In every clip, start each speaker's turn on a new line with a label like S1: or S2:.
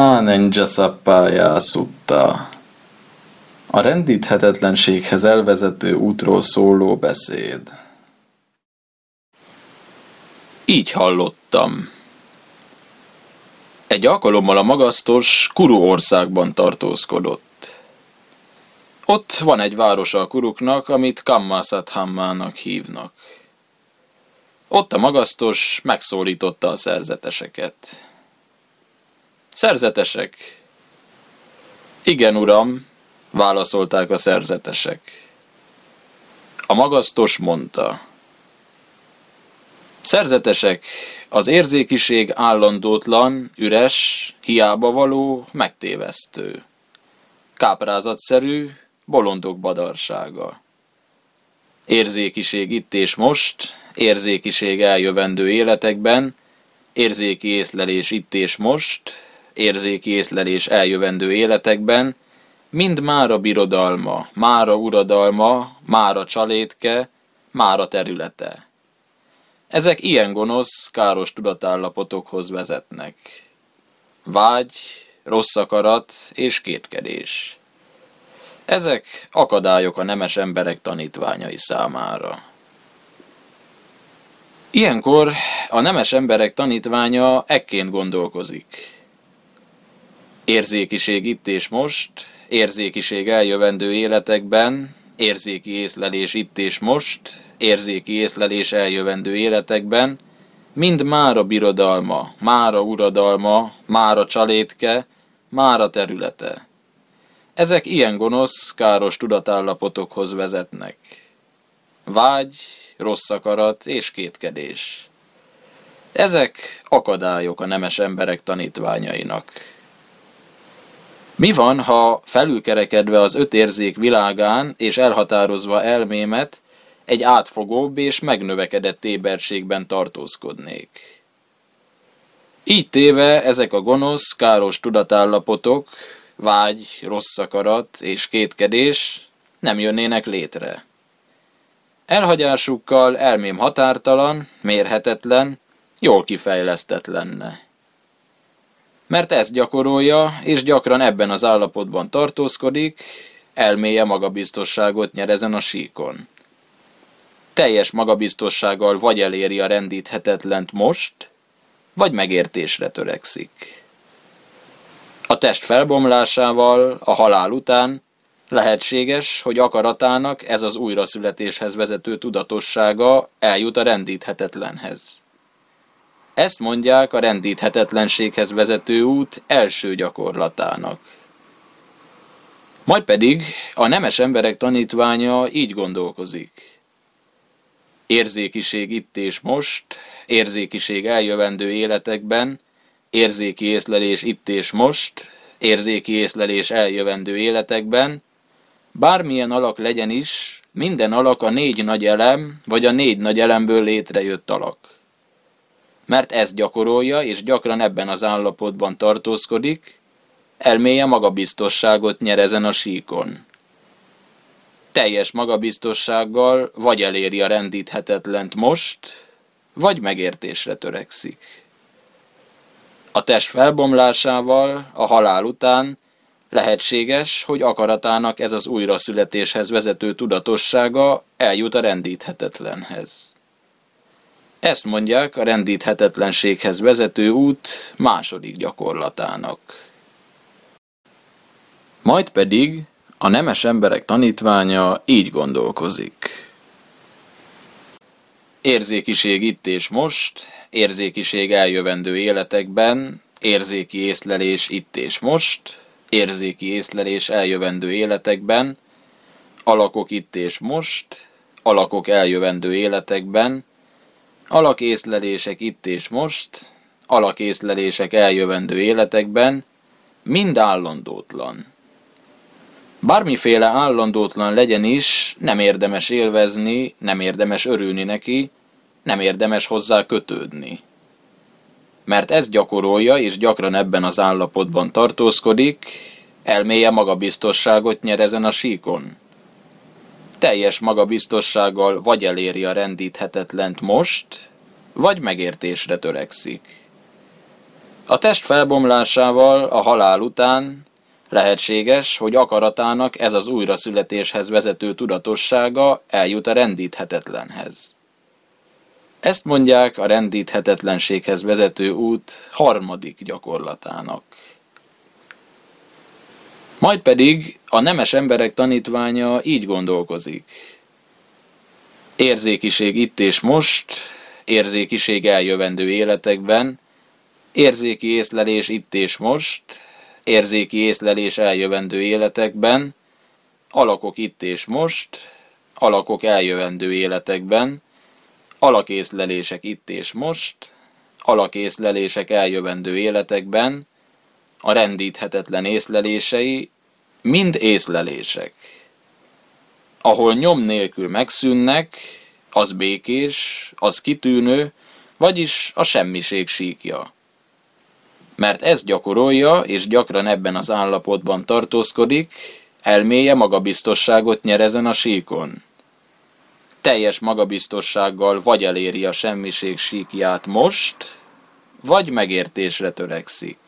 S1: Ánengya szappájá szutta. A rendíthetetlenséghez elvezető útról szóló beszéd. Így hallottam. Egy alkalommal a magasztos Kuru országban tartózkodott. Ott van egy város a kuruknak, amit Kammasathammának hívnak. Ott a magasztos megszólította a szerzeteseket. Szerzetesek. Igen, uram, válaszolták a szerzetesek. A magasztos mondta. Szerzetesek, az érzékiség állandótlan, üres, hiába való, megtévesztő. Káprázatszerű, bolondok badarsága. Érzékiség itt és most, érzékiség eljövendő életekben, érzéki észlelés itt és most, érzéki észlelés eljövendő életekben, mind mára birodalma, mára uradalma, mára csalétke, mára területe. Ezek ilyen gonosz, káros tudatállapotokhoz vezetnek. Vágy, rossz akarat és kétkedés. Ezek akadályok a nemes emberek tanítványai számára. Ilyenkor a nemes emberek tanítványa ekként gondolkozik. Érzékiség itt és most, érzékiség eljövendő életekben, érzéki észlelés itt és most, érzéki észlelés eljövendő életekben, mind mára birodalma, mára uradalma, mára csalétke, mára területe. Ezek ilyen gonosz, káros tudatállapotokhoz vezetnek. Vágy, rossz akarat és kétkedés. Ezek akadályok a nemes emberek tanítványainak. Mi van, ha felülkerekedve az öt érzék világán és elhatározva elmémet egy átfogóbb és megnövekedett éberségben tartózkodnék? Így téve ezek a gonosz, káros tudatállapotok, vágy, rossz akarat és kétkedés nem jönnének létre. Elhagyásukkal elmém határtalan, mérhetetlen, jól kifejlesztett lenne mert ezt gyakorolja, és gyakran ebben az állapotban tartózkodik, elméje magabiztosságot nyer ezen a síkon. Teljes magabiztossággal vagy eléri a rendíthetetlent most, vagy megértésre törekszik. A test felbomlásával, a halál után lehetséges, hogy akaratának ez az újraszületéshez vezető tudatossága eljut a rendíthetetlenhez. Ezt mondják a rendíthetetlenséghez vezető út első gyakorlatának. Majd pedig a nemes emberek tanítványa így gondolkozik. Érzékiség itt és most, érzékiség eljövendő életekben, érzéki észlelés itt és most, érzéki észlelés eljövendő életekben, bármilyen alak legyen is, minden alak a négy nagy elem, vagy a négy nagy elemből létrejött alak mert ezt gyakorolja, és gyakran ebben az állapotban tartózkodik, elméje magabiztosságot nyer ezen a síkon. Teljes magabiztossággal vagy eléri a rendíthetetlent most, vagy megértésre törekszik. A test felbomlásával, a halál után lehetséges, hogy akaratának ez az újraszületéshez vezető tudatossága eljut a rendíthetetlenhez. Ezt mondják a rendíthetetlenséghez vezető út második gyakorlatának. Majd pedig a nemes emberek tanítványa így gondolkozik. Érzékiség itt és most, érzékiség eljövendő életekben, érzéki észlelés itt és most, érzéki észlelés eljövendő életekben, alakok itt és most, alakok eljövendő életekben, alakészlelések itt és most, alakészlelések eljövendő életekben, mind állandótlan. Bármiféle állandótlan legyen is, nem érdemes élvezni, nem érdemes örülni neki, nem érdemes hozzá kötődni. Mert ez gyakorolja, és gyakran ebben az állapotban tartózkodik, elméje magabiztosságot nyer ezen a síkon teljes magabiztossággal vagy eléri a rendíthetetlent most, vagy megértésre törekszik. A test felbomlásával a halál után lehetséges, hogy akaratának ez az újraszületéshez vezető tudatossága eljut a rendíthetetlenhez. Ezt mondják a rendíthetetlenséghez vezető út harmadik gyakorlatának. Majd pedig a nemes emberek tanítványa így gondolkozik. Érzékiség itt és most, érzékiség eljövendő életekben, érzéki észlelés itt és most, érzéki észlelés eljövendő életekben, alakok itt és most, alakok eljövendő életekben, alakészlelések itt és most, alakészlelések eljövendő életekben, a rendíthetetlen észlelései mind észlelések. Ahol nyom nélkül megszűnnek, az békés, az kitűnő, vagyis a semmiség síkja. Mert ez gyakorolja, és gyakran ebben az állapotban tartózkodik, elméje magabiztosságot nyer ezen a síkon. Teljes magabiztossággal vagy eléri a semmiség síkját most, vagy megértésre törekszik.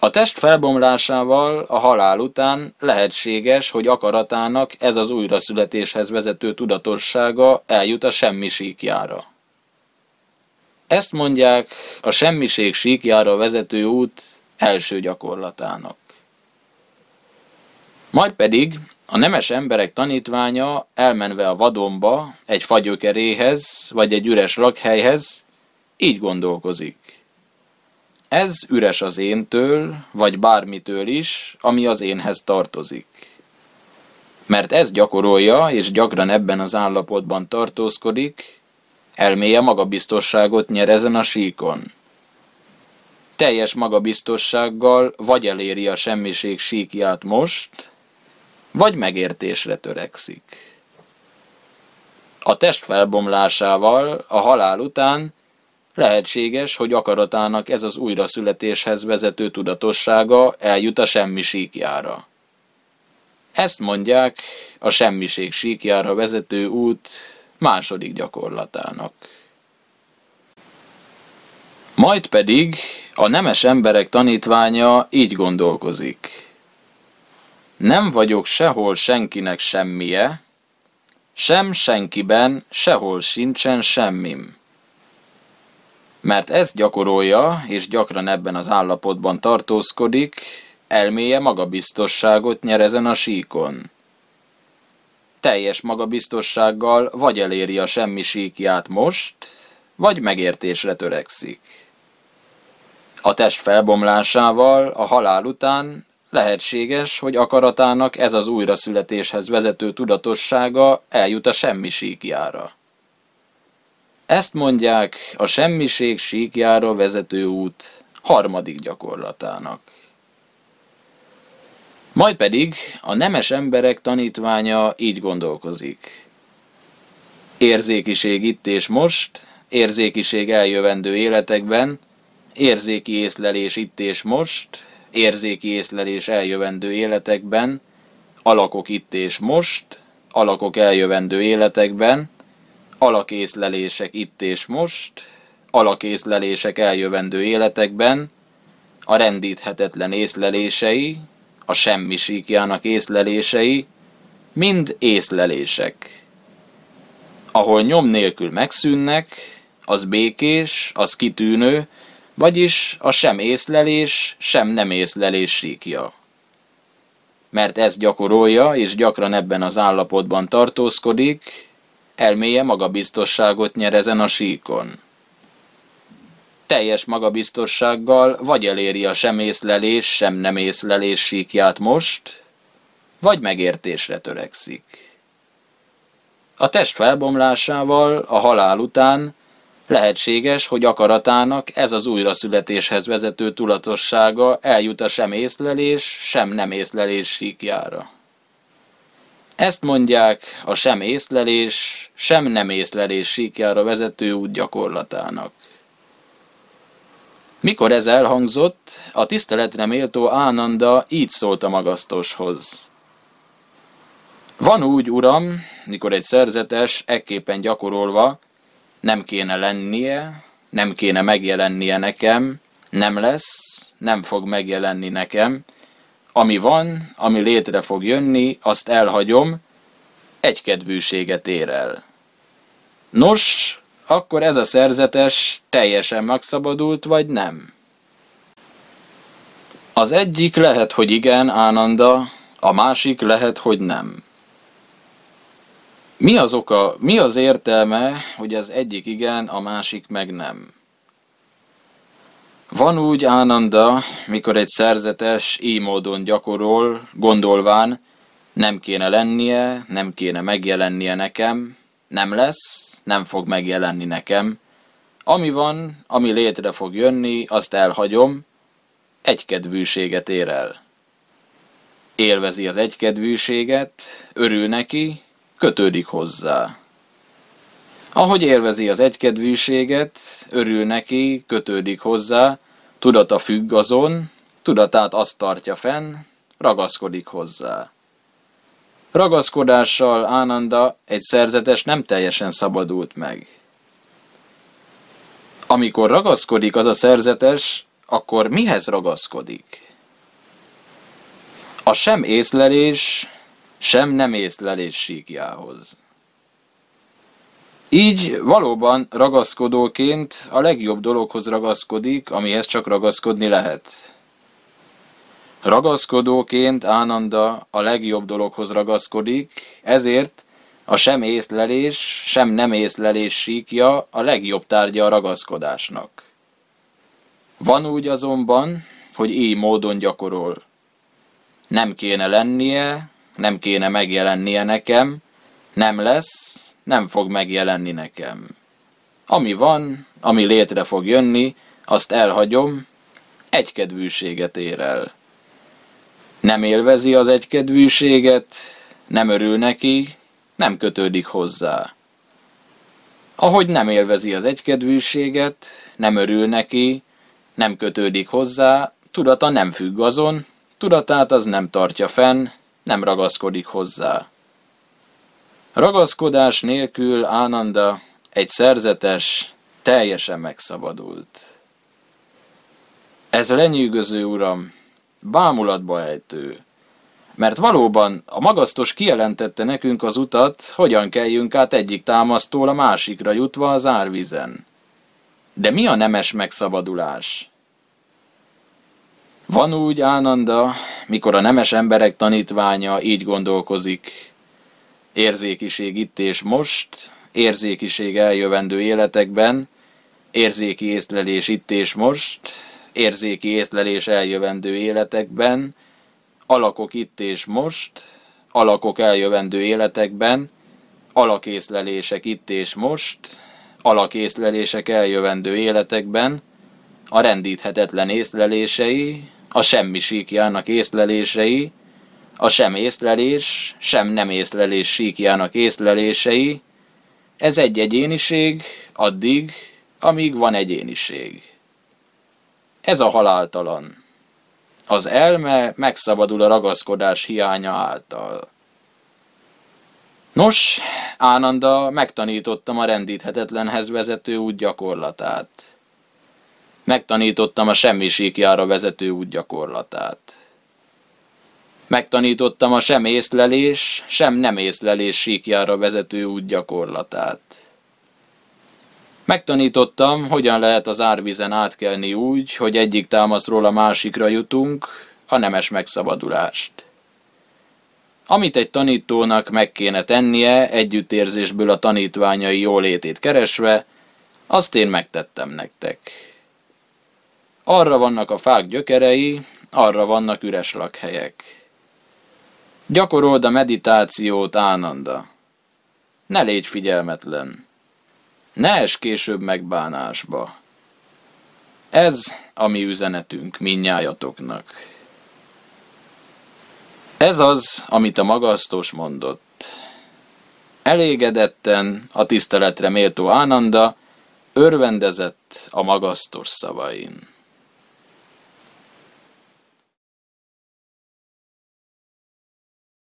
S1: A test felbomlásával a halál után lehetséges, hogy akaratának ez az újraszületéshez vezető tudatossága eljut a semmi síkjára. Ezt mondják a semmiség síkjára vezető út első gyakorlatának. Majd pedig a nemes emberek tanítványa elmenve a vadonba, egy fagyökeréhez vagy egy üres lakhelyhez, így gondolkozik. Ez üres az éntől, vagy bármitől is, ami az énhez tartozik. Mert ez gyakorolja, és gyakran ebben az állapotban tartózkodik, elméje magabiztosságot nyer ezen a síkon. Teljes magabiztossággal vagy eléri a semmiség síkját most, vagy megértésre törekszik. A test felbomlásával, a halál után Lehetséges, hogy akaratának ez az újraszületéshez vezető tudatossága eljut a semmi síkjára. Ezt mondják a semmiség síkjára vezető út második gyakorlatának. Majd pedig a nemes emberek tanítványa így gondolkozik. Nem vagyok sehol senkinek semmije, sem senkiben sehol sincsen semmim mert ezt gyakorolja, és gyakran ebben az állapotban tartózkodik, elméje magabiztosságot nyer ezen a síkon. Teljes magabiztossággal vagy eléri a semmi síkját most, vagy megértésre törekszik. A test felbomlásával, a halál után lehetséges, hogy akaratának ez az újraszületéshez vezető tudatossága eljut a semmi síkjára. Ezt mondják a semmiség síkjára vezető út harmadik gyakorlatának. Majd pedig a nemes emberek tanítványa így gondolkozik. Érzékiség itt és most, érzékiség eljövendő életekben, érzéki észlelés itt és most, érzéki észlelés eljövendő életekben, alakok itt és most, alakok eljövendő életekben, alakészlelések itt és most, alakészlelések eljövendő életekben, a rendíthetetlen észlelései, a semmi síkjának észlelései, mind észlelések. Ahol nyom nélkül megszűnnek, az békés, az kitűnő, vagyis a sem észlelés, sem nem észlelés síkja. Mert ez gyakorolja, és gyakran ebben az állapotban tartózkodik, elméje magabiztosságot nyer ezen a síkon. Teljes magabiztossággal vagy eléri a sem észlelés, sem nem észlelés síkját most, vagy megértésre törekszik. A test felbomlásával, a halál után lehetséges, hogy akaratának ez az újraszületéshez vezető tudatossága eljut a sem észlelés, sem nem észlelés síkjára. Ezt mondják a sem észlelés, sem nem észlelés síkjára vezető út gyakorlatának. Mikor ez elhangzott, a tiszteletre méltó Ánanda így szólt a magasztoshoz. Van úgy, uram, mikor egy szerzetes ekképpen gyakorolva nem kéne lennie, nem kéne megjelennie nekem, nem lesz, nem fog megjelenni nekem, ami van, ami létre fog jönni, azt elhagyom, egykedvűséget ér el. Nos, akkor ez a szerzetes teljesen megszabadult, vagy nem? Az egyik lehet, hogy igen, Ánanda, a másik lehet, hogy nem. Mi az oka, mi az értelme, hogy az egyik igen, a másik meg nem? Van úgy Ánanda, mikor egy szerzetes így módon gyakorol, gondolván, nem kéne lennie, nem kéne megjelennie nekem, nem lesz, nem fog megjelenni nekem. Ami van, ami létre fog jönni, azt elhagyom, egykedvűséget ér el. Élvezi az egykedvűséget, örül neki, kötődik hozzá. Ahogy élvezi az egykedvűséget, örül neki, kötődik hozzá, tudata függ azon, tudatát azt tartja fenn, ragaszkodik hozzá. Ragaszkodással Ánanda egy szerzetes nem teljesen szabadult meg. Amikor ragaszkodik az a szerzetes, akkor mihez ragaszkodik? A sem észlelés, sem nem észlelés síkjához. Így valóban ragaszkodóként a legjobb dologhoz ragaszkodik, amihez csak ragaszkodni lehet. Ragaszkodóként Ánanda a legjobb dologhoz ragaszkodik, ezért a sem észlelés, sem nem észlelés síkja a legjobb tárgya a ragaszkodásnak. Van úgy azonban, hogy így módon gyakorol. Nem kéne lennie, nem kéne megjelennie nekem, nem lesz, nem fog megjelenni nekem. Ami van, ami létre fog jönni, azt elhagyom, egykedvűséget ér el. Nem élvezi az egykedvűséget, nem örül neki, nem kötődik hozzá. Ahogy nem élvezi az egykedvűséget, nem örül neki, nem kötődik hozzá, tudata nem függ azon, tudatát az nem tartja fenn, nem ragaszkodik hozzá. Ragaszkodás nélkül Ánanda egy szerzetes teljesen megszabadult. Ez lenyűgöző, uram, bámulatba ejtő. Mert valóban a magasztos kijelentette nekünk az utat, hogyan kelljünk át egyik támasztól a másikra jutva az árvizen. De mi a nemes megszabadulás? Van úgy Ánanda, mikor a nemes emberek tanítványa így gondolkozik, érzékiség itt és most, érzékiség eljövendő életekben, érzéki észlelés itt és most, érzéki észlelés eljövendő életekben, alakok itt és most, alakok eljövendő életekben, alakészlelések itt és most, alakészlelések eljövendő életekben, a rendíthetetlen észlelései, a semmi síkjának észlelései, a sem észlelés, sem nem észlelés síkjának észlelései, ez egy egyéniség addig, amíg van egyéniség. Ez a haláltalan. Az elme megszabadul a ragaszkodás hiánya által. Nos, Ánanda megtanítottam a rendíthetetlenhez vezető út gyakorlatát. Megtanítottam a semmisíkjára vezető út gyakorlatát. Megtanítottam a sem észlelés, sem nem észlelés síkjára vezető út gyakorlatát. Megtanítottam, hogyan lehet az árvizen átkelni úgy, hogy egyik támaszról a másikra jutunk, a nemes megszabadulást. Amit egy tanítónak meg kéne tennie, együttérzésből a tanítványai jólétét keresve, azt én megtettem nektek. Arra vannak a fák gyökerei, arra vannak üres lakhelyek. Gyakorold a meditációt, Ánanda. Ne légy figyelmetlen. Ne es később megbánásba. Ez a mi üzenetünk minnyájatoknak. Ez az, amit a magasztos mondott. Elégedetten a tiszteletre méltó Ánanda örvendezett a magasztos szavain.